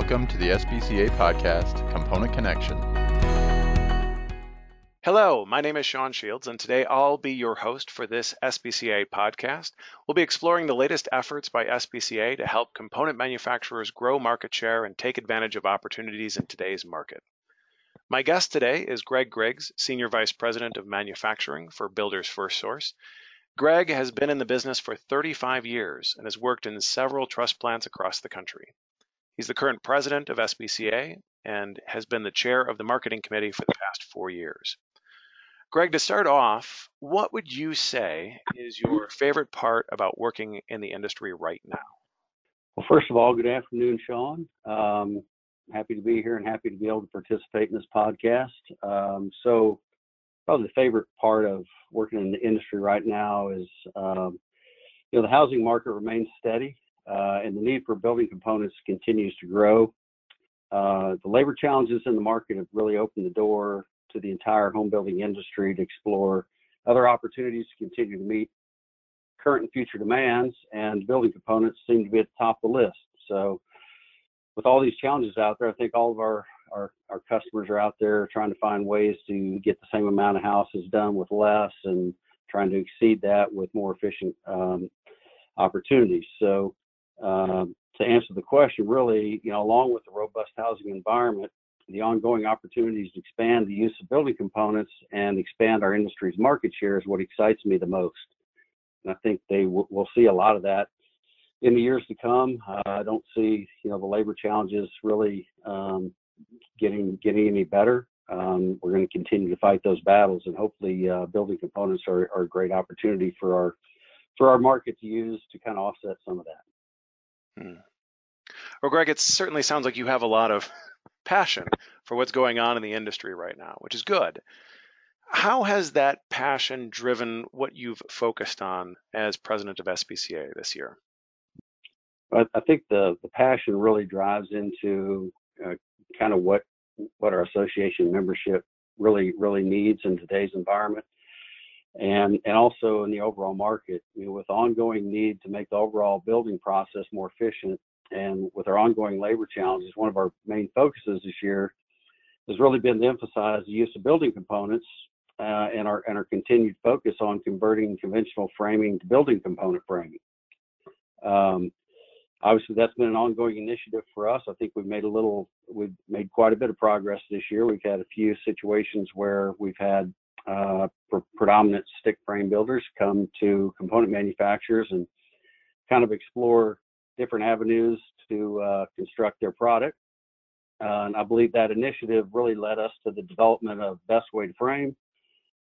Welcome to the SBCA podcast, Component Connection. Hello, my name is Sean Shields, and today I'll be your host for this SBCA podcast. We'll be exploring the latest efforts by SBCA to help component manufacturers grow market share and take advantage of opportunities in today's market. My guest today is Greg Griggs, Senior Vice President of Manufacturing for Builders First Source. Greg has been in the business for 35 years and has worked in several truss plants across the country. He's the current president of SBCA and has been the chair of the marketing committee for the past four years. Greg, to start off, what would you say is your favorite part about working in the industry right now? Well, first of all, good afternoon, Sean. Um, happy to be here and happy to be able to participate in this podcast. Um, so, probably the favorite part of working in the industry right now is, um, you know, the housing market remains steady uh, and the need for building components continues to grow. Uh, the labor challenges in the market have really opened the door to the entire home building industry to explore other opportunities to continue to meet current and future demands, and building components seem to be at the top of the list. So, with all these challenges out there, I think all of our, our, our customers are out there trying to find ways to get the same amount of houses done with less and trying to exceed that with more efficient um, opportunities. So, um, to answer the question, really, you know, along with the robust housing environment, the ongoing opportunities to expand the use of building components and expand our industry's market share is what excites me the most. And I think they w- will see a lot of that in the years to come. Uh, I don't see, you know, the labor challenges really um, getting getting any better. Um, we're going to continue to fight those battles, and hopefully, uh, building components are, are a great opportunity for our for our market to use to kind of offset some of that. Hmm. Well, Greg, it certainly sounds like you have a lot of passion for what's going on in the industry right now, which is good. How has that passion driven what you've focused on as president of SBCA this year? I think the, the passion really drives into uh, kind of what what our association membership really really needs in today's environment and and also in the overall market you know, with ongoing need to make the overall building process more efficient and with our ongoing labor challenges one of our main focuses this year has really been to emphasize the use of building components uh, and our and our continued focus on converting conventional framing to building component framing. Um, obviously that's been an ongoing initiative for us. I think we've made a little we've made quite a bit of progress this year. We've had a few situations where we've had uh, predominant stick frame builders come to component manufacturers and kind of explore different avenues to uh, construct their product. Uh, and I believe that initiative really led us to the development of Best Way to Frame.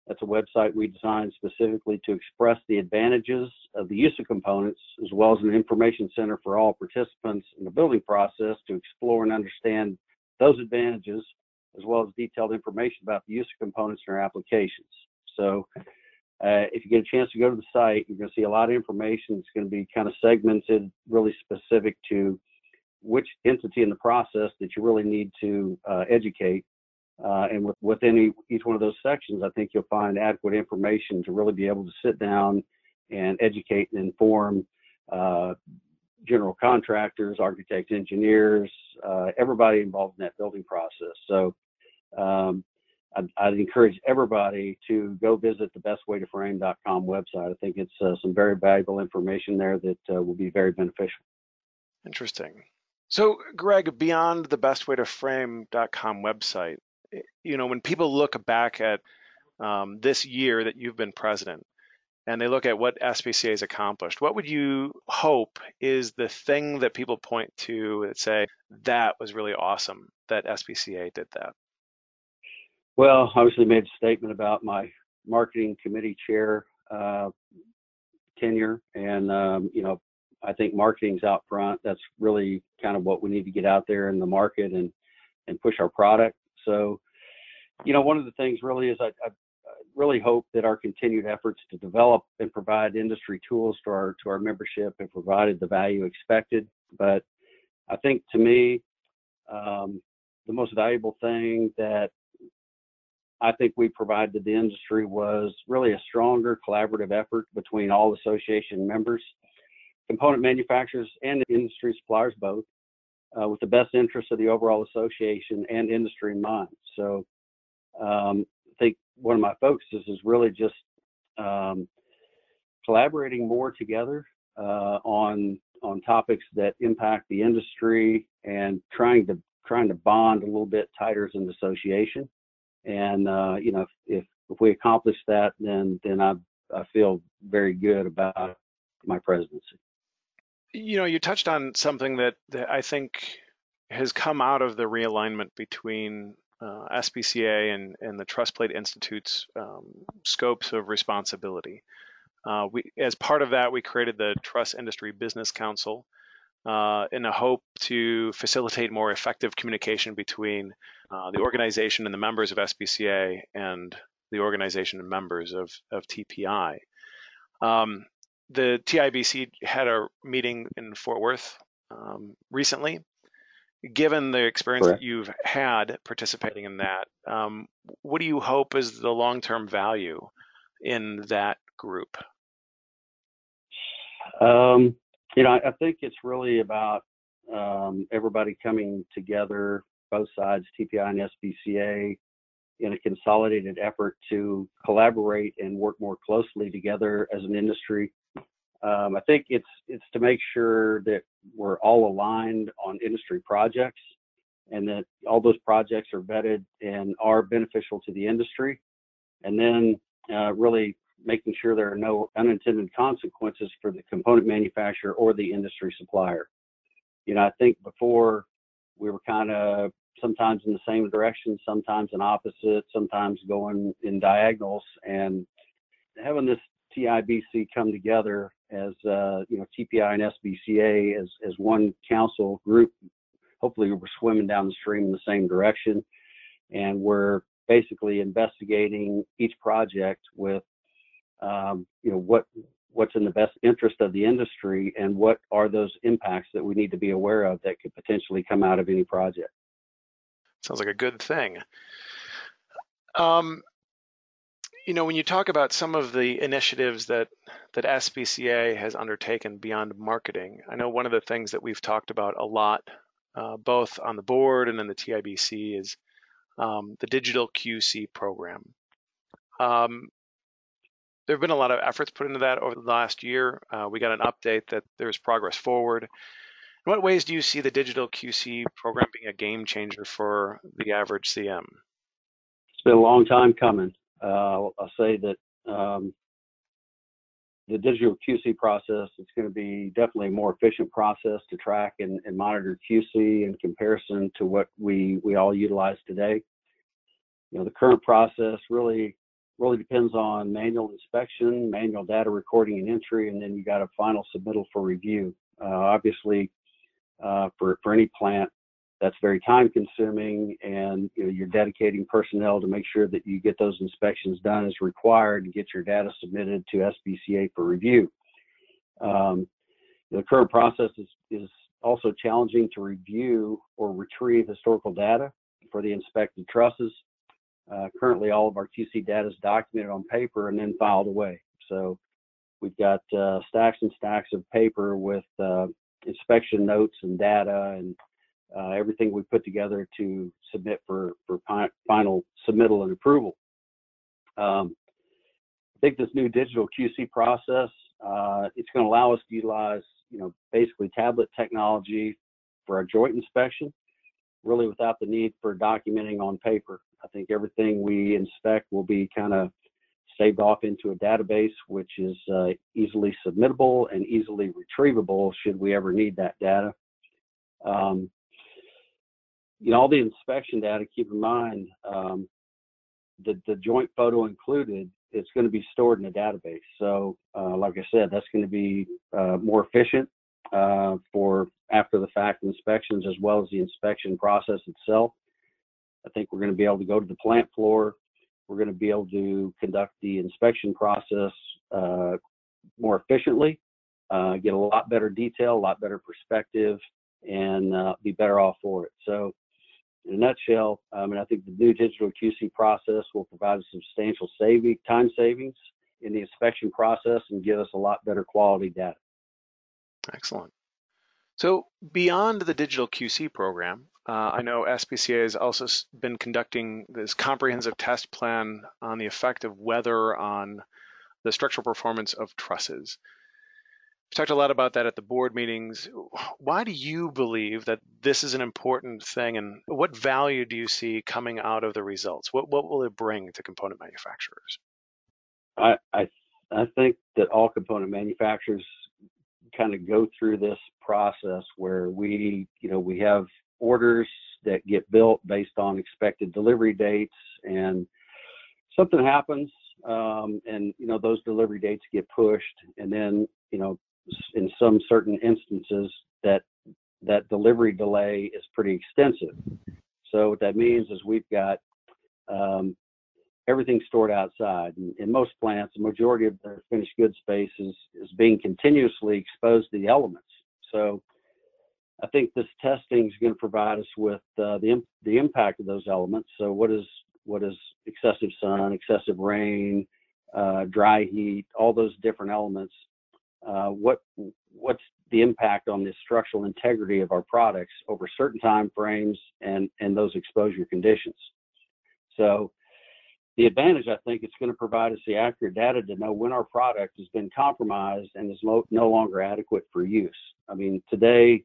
That's a website we designed specifically to express the advantages of the use of components, as well as an information center for all participants in the building process to explore and understand those advantages as well as detailed information about the use of components in our applications. So uh, if you get a chance to go to the site, you're going to see a lot of information. It's going to be kind of segmented, really specific to which entity in the process that you really need to uh, educate. Uh, and with, within each one of those sections, I think you'll find adequate information to really be able to sit down and educate and inform uh, general contractors, architects, engineers, uh, everybody involved in that building process. So um, I'd, I'd, encourage everybody to go visit the bestwaytoframe.com website. I think it's uh, some very valuable information there that uh, will be very beneficial. Interesting. So, Greg, beyond the bestwaytoframe.com website, you know, when people look back at um, this year that you've been president, and they look at what SBCA has accomplished, what would you hope is the thing that people point to that say that was really awesome that SBCA did that? Well, obviously made a statement about my marketing committee chair uh, tenure, and um, you know, I think marketing's out front. That's really kind of what we need to get out there in the market and and push our product. So, you know, one of the things really is I, I really hope that our continued efforts to develop and provide industry tools to our to our membership have provided the value expected. But I think to me, um, the most valuable thing that I think we provided to the industry was really a stronger collaborative effort between all association members, component manufacturers, and industry suppliers both. uh, with the best interest of the overall association and industry in mind. So um, one of my focuses is really just um, collaborating more together uh, on on topics that impact the industry and trying to trying to bond a little bit tighter as an association. And uh, you know, if, if we accomplish that, then then I I feel very good about my presidency. You know, you touched on something that, that I think has come out of the realignment between uh, SBCA and, and the Truss Plate Institute's um, scopes of responsibility. Uh, we, as part of that, we created the Truss Industry Business Council uh, in a hope to facilitate more effective communication between uh, the organization and the members of SBCA and the organization and members of, of TPI. Um, the TIBC had a meeting in Fort Worth um, recently. Given the experience Correct. that you've had participating in that, um, what do you hope is the long-term value in that group? Um, you know, I, I, think it's really about um, everybody coming together, both sides, TPI and SBCA, in a consolidated effort to collaborate and work more closely together as an industry. Um, I think it's it's to make sure that we're all aligned on industry projects and that all those projects are vetted and are beneficial to the industry, and then uh, really making sure there are no unintended consequences for the component manufacturer or the industry supplier. You know, I think before we were kind of sometimes in the same direction, sometimes in opposite, sometimes going in diagonals. And having this TIBC come together as uh, you know TPI and SBCA as as one council group, hopefully we're swimming down the stream in the same direction, and we're basically investigating each project with um, you know what what's in the best interest of the industry and what are those impacts that we need to be aware of that could potentially come out of any project. Sounds like a good thing. Um, you know, when you talk about some of the initiatives that that SBCA has undertaken beyond marketing, I know one of the things that we've talked about a lot, uh, both on the board and in the TIBC, is um, the digital QC program. Um, there have been a lot of efforts put into that over the last year. Uh, we got an update that there's progress forward. In what ways do you see the digital QC program being a game changer for the average CM? It's been a long time coming. Uh, I'll say that um, the digital QC process is going to be definitely a more efficient process to track and, and monitor QC in comparison to what we, we all utilize today. You know, the current process really really depends on manual inspection, manual data recording and entry, and then you got a final submittal for review. Uh, obviously, uh, for, for any plant. That's very time consuming and you know, you're dedicating personnel to make sure that you get those inspections done as required and get your data submitted to SBCA for review. Um, the current process is, is also challenging to review or retrieve historical data for the inspected trusses. Uh, currently, all of our QC data is documented on paper and then filed away. So we've got uh, stacks and stacks of paper with uh, inspection notes and data and uh, everything we put together to submit for for pi- final submittal and approval. Um, I think this new digital QC process uh, it's going to allow us to utilize you know basically tablet technology for our joint inspection, really without the need for documenting on paper. I think everything we inspect will be kind of saved off into a database, which is uh, easily submittable and easily retrievable should we ever need that data. Um, you know, all the inspection data, keep in mind, um, the, the joint photo included, it's going to be stored in a database. So, uh, like I said, that's going to be uh, more efficient uh, for after the fact inspections as well as the inspection process itself. I think we're going to be able to go to the plant floor, we're going to be able to conduct the inspection process uh, more efficiently, uh, get a lot better detail, a lot better perspective, and uh, be better off for it. So, in a nutshell, I mean, I think the new digital QC process will provide substantial saving, time savings in the inspection process and give us a lot better quality data. Excellent. So beyond the digital QC program, uh, I know SBCA has also been conducting this comprehensive test plan on the effect of weather on the structural performance of trusses. We talked a lot about that at the board meetings. Why do you believe that this is an important thing, and what value do you see coming out of the results? What what will it bring to component manufacturers? I I, I think that all component manufacturers kind of go through this process where we you know we have orders that get built based on expected delivery dates, and something happens, um, and you know those delivery dates get pushed, and then you know in some certain instances that that delivery delay is pretty extensive. So what that means is we've got um, everything stored outside. And in most plants, the majority of their finished goods space is, is being continuously exposed to the elements. So I think this testing is going to provide us with uh, the the impact of those elements. So what is what is excessive sun, excessive rain, uh, dry heat, all those different elements uh, what what's the impact on the structural integrity of our products over certain time frames and and those exposure conditions. So the advantage I think it's going to provide us the accurate data to know when our product has been compromised and is lo- no longer adequate for use. I mean today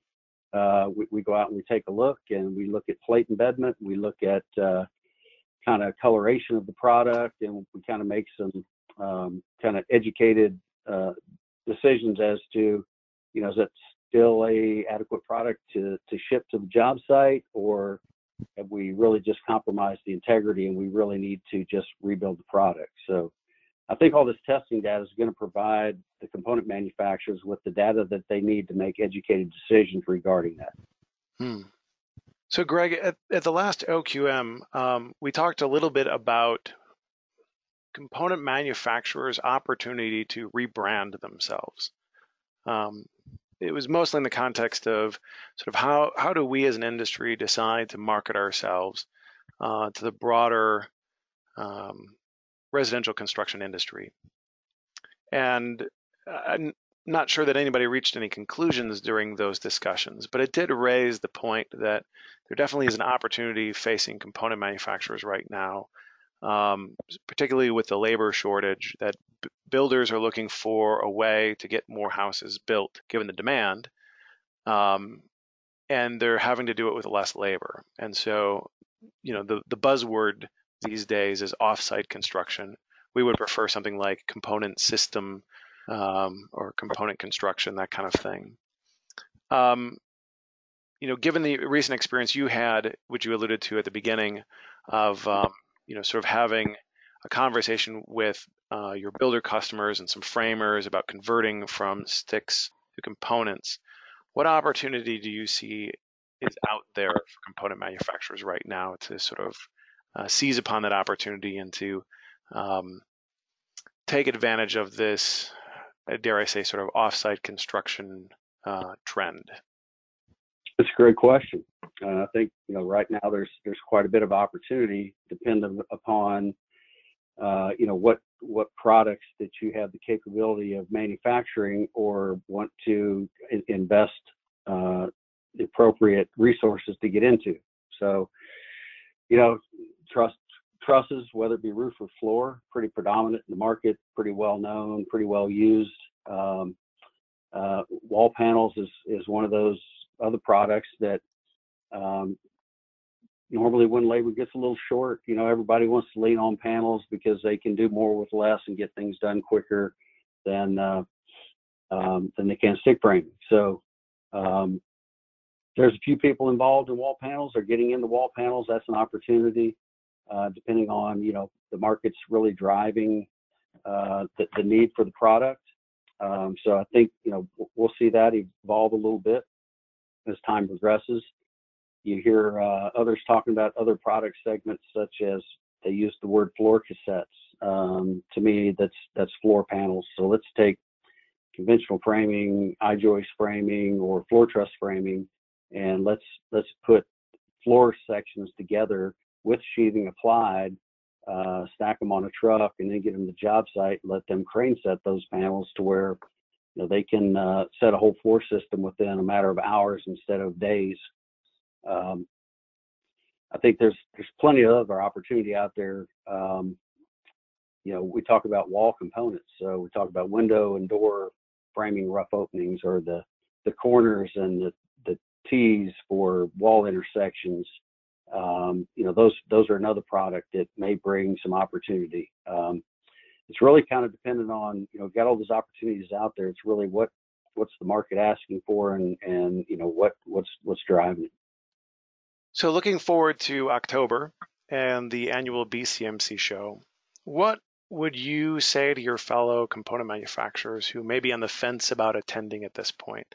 uh, we, we, go out and we take a look and we look at plate embedment, we look at uh, kind of coloration of the product, and we kind of make some um, kind of educated uh, decisions as to, you know, is it still a adequate product to, to ship to the job site or have we really just compromised the integrity and we really need to just rebuild the product? So I think all this testing data is going to provide the component manufacturers with the data that they need to make educated decisions regarding that. Hmm. So, Greg, at, at, the last OQM, um, we talked a little bit about component manufacturers opportunity to rebrand themselves. Um, it was mostly in the context of sort of how how do we as an industry decide to market ourselves uh, to the broader um, residential construction industry. And I'm not sure that anybody reached any conclusions during those discussions, but it did raise the point that there definitely is an opportunity facing component manufacturers right now um, particularly with the labor shortage, that b- builders are looking for a way to get more houses built given the demand. Um, and they're having to do it with less labor. And so, you know, the, the buzzword these days is offsite construction. We would prefer something like component system um, or component construction, that kind of thing. Um, you know, given the recent experience you had, which you alluded to at the beginning, of um, you know, sort of having a conversation with uh, your builder customers and some framers about converting from sticks to components. What opportunity do you see is out there for component manufacturers right now to sort of uh, seize upon that opportunity and to um, take advantage of this, uh, dare I say, sort of offsite construction uh, trend? That's a great question. Uh, I think you know right now there's there's quite a bit of opportunity dependent upon uh, you know what what products that you have the capability of manufacturing or want to in- invest uh, the appropriate resources to get into. So you know trusses, whether it be roof or floor, pretty predominant in the market, pretty well known, pretty well used. Um, uh, wall panels is is one of those other products that um, normally when labor gets a little short, you know, everybody wants to lean on panels because they can do more with less and get things done quicker than uh, um, than they can stick framing. So um, there's a few people involved in wall panels. They're getting into wall panels. That's an opportunity, uh, depending on you know the market's really driving uh, the, the, need for the product. Um, so I think you know we'll see that evolve a little bit as time progresses. You hear uh, others talking about other product segments, such as they use the word floor cassettes. Um, to me, that's that's floor panels. So let's take conventional framing, I-joist framing, or floor truss framing, and let's let's put floor sections together with sheathing applied, uh, stack them on a truck, and then get them to the job site. Let them crane set those panels to where you know, they can uh, set a whole floor system within a matter of hours instead of days. Um, I think there's there's plenty of other opportunity out there. Um, you know, we talk about wall components, so we talk about window and door framing rough openings, or the the corners and the the tees for wall intersections. Um, you know, those those are another product that may bring some opportunity. Um, it's really kind of dependent on you know got all those opportunities out there. It's really what what's the market asking for and and you know what what's what's driving it. So looking forward to October and the annual BCMC show, what would you say to your fellow component manufacturers who may be on the fence about attending at this point?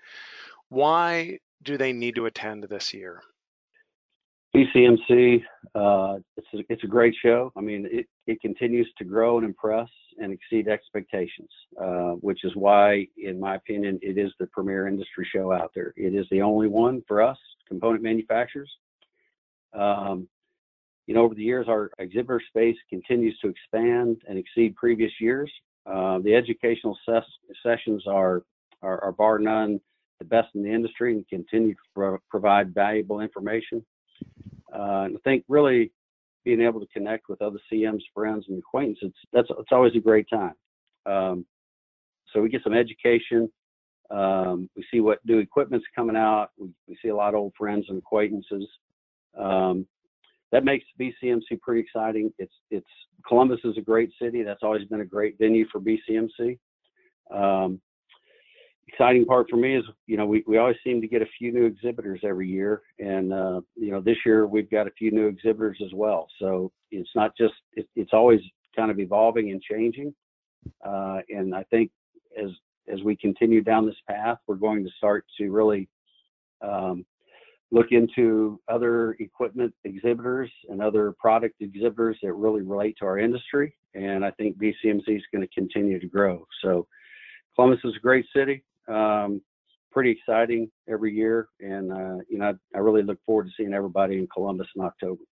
Why do they need to attend this year? BCMC, uh, it's, a, it's a great show. I mean, it, it continues to grow and impress and exceed expectations, uh, which is why, in my opinion, it is the premier industry show out there. It is the only one for us, component manufacturers. Um, you know, over the years, our exhibitor space continues to expand and exceed previous years. Uh, the educational ses- sessions are, are, are, bar none, the best in the industry and continue to pro- provide valuable information. Uh, and I think really being able to connect with other CMs, friends, and acquaintances, that's it's always a great time. Um, so we get some education. Um, we see what new equipment's coming out. We, we, see a lot of old friends and acquaintances. Um, that makes BCMC pretty exciting. It's it's Columbus is a great city. That's always been a great venue for BCMC. Um, exciting part for me is, you know, we, we always seem to get a few new exhibitors every year. And, uh, you know, this year we've got a few new exhibitors as well. So it's not just, it, it's always kind of evolving and changing. Uh, and I think as, as we continue down this path, we're going to start to really um, look into other equipment exhibitors and other product exhibitors that really relate to our industry. And I think BCMC is going to continue to grow. So Columbus is a great city um, pretty exciting every year, and uh, you know I, I, really look forward to seeing everybody in Columbus in October.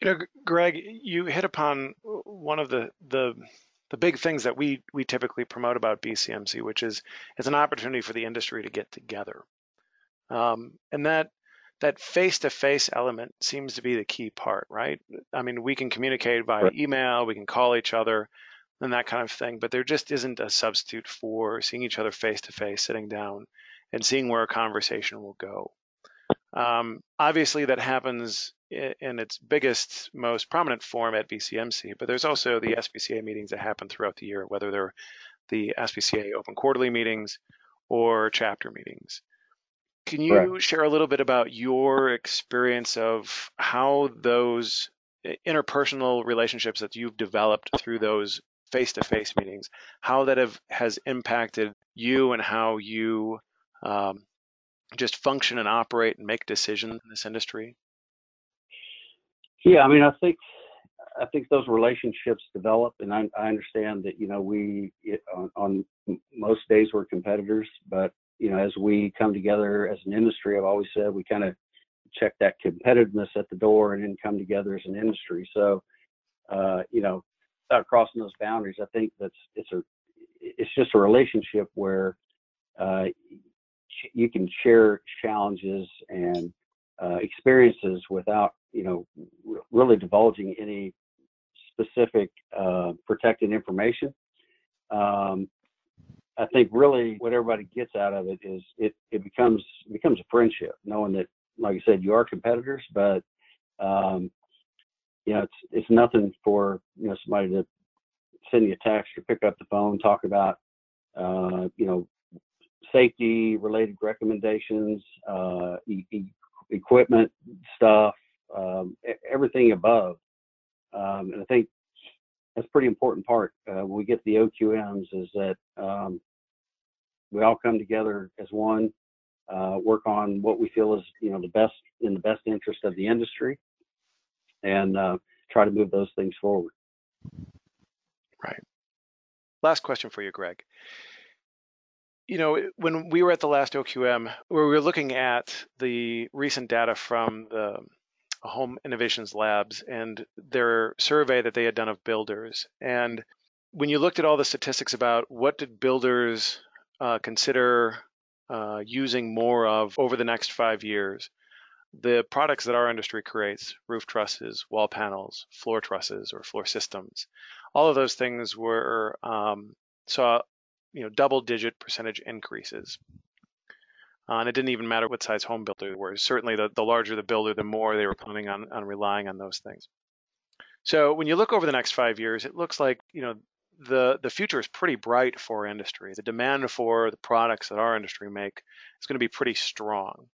You know, Greg, you hit upon one of the the the big things that we we typically promote about BCMC, which is it's an opportunity for the industry to get together, um, and that that face-to-face element seems to be the key part, right? I mean, we can communicate via right. email, we can call each other, and that kind of thing. But there just isn't a substitute for seeing each other face to face, sitting down, and seeing where a conversation will go. Um, obviously, that happens in its biggest, most prominent form at BCMC, but there's also the SBCA meetings that happen throughout the year, whether they're the SBCA open quarterly meetings or chapter meetings. Can you share a little bit about your experience of how those interpersonal relationships that you've developed through those face-to-face meetings, how that have, has impacted you and how you um, just function and operate and make decisions in this industry? Yeah, I mean, I think I think those relationships develop, and I, I understand that you know we on, on, most days we're competitors, but you know as we come together as an industry, I've always said we kind of check that competitiveness at the door and then come together as an industry. So, uh, you know, without crossing those boundaries, I think that's it's a it's just a relationship where uh, you can share challenges and uh, experiences without you know really divulging any specific uh, protected information. Um, I think really what everybody gets out of it is it, it becomes it becomes a friendship, knowing that, like I said, you are competitors, but um, you know, it's it's nothing for you know somebody to send you a text or pick up the phone, talk about uh, you know safety related recommendations, uh, e- e- equipment stuff, um, everything above. Um, and I think that's a pretty important part uh, when we get the OQMs is that um, we all come together as one, uh, work on what we feel is you know the best in the best interest of the industry, and uh, try to move those things forward. Right. Last question for you, Greg. You know, when we were at the last OQM, where we were looking at the recent data from the Home Innovations Labs and their survey that they had done of builders. And when you looked at all the statistics about what did builders uh, consider uh, using more of over the next five years, the products that our industry creates, roof trusses, wall panels, floor trusses, or floor systems, all of those things were um, saw you know double digit percentage increases. Uh, and it didn't even matter what size home builder they were. Certainly, the, the larger the builder, the more they were planning on, on relying on those things. So when you look over the next five years, it looks like you know the the future is pretty bright for industry. The demand for the products that our industry make is going to be pretty strong.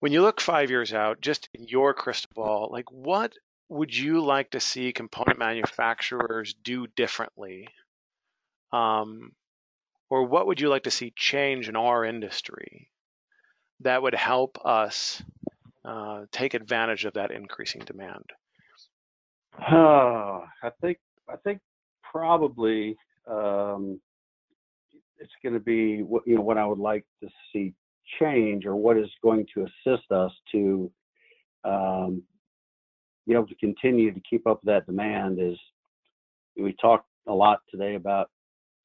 When you look five years out, just in your crystal ball, like what would you like to see component manufacturers do differently? Um, or what would you like to see change in our industry that would help us uh, take advantage of that increasing demand? Uh, I think I think probably um, it's going to be what you know what I would like to see change or what is going to assist us to um, be able to continue to keep up that demand is we talked a lot today about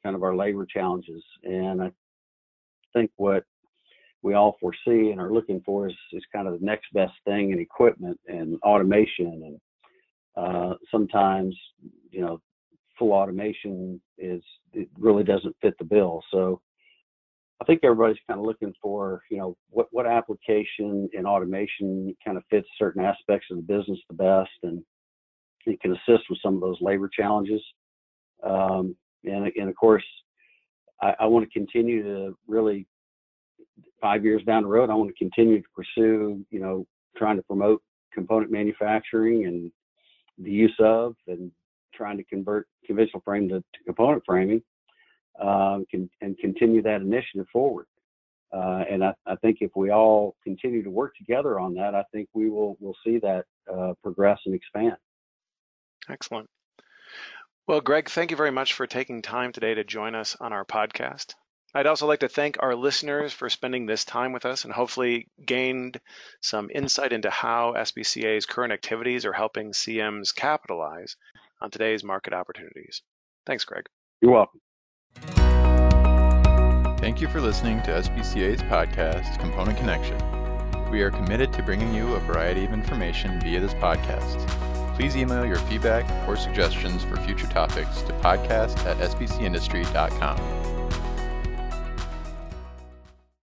kind of our labor challenges and I think what we all foresee and are looking for is, is kind of the next best thing in equipment and automation and uh, sometimes you know full automation is it really doesn't fit the bill so I think everybody's kind of looking for, you know, what what application in automation kind of fits certain aspects of the business the best, and it can assist with some of those labor challenges. Um, and and of course, I, I want to continue to really five years down the road, I want to continue to pursue, you know, trying to promote component manufacturing and the use of and trying to convert conventional frame to, to component framing um, can, and continue that initiative forward. Uh, and I, I, think if we all continue to work together on that, I think we will will see that uh, progress and expand. Excellent. Well, Greg, thank you very much for taking time today to join us on our podcast. I'd also like to thank our listeners for spending this time with us and hopefully gained some insight into how SBCA's current activities are helping CMs capitalize on today's market opportunities. Thanks, Greg. You're welcome. Thank you for listening to SBCA's podcast, Component Connection. We are committed to bringing you a variety of information via this podcast. Please email your feedback or suggestions for future topics to podcast at sbcindustry.com.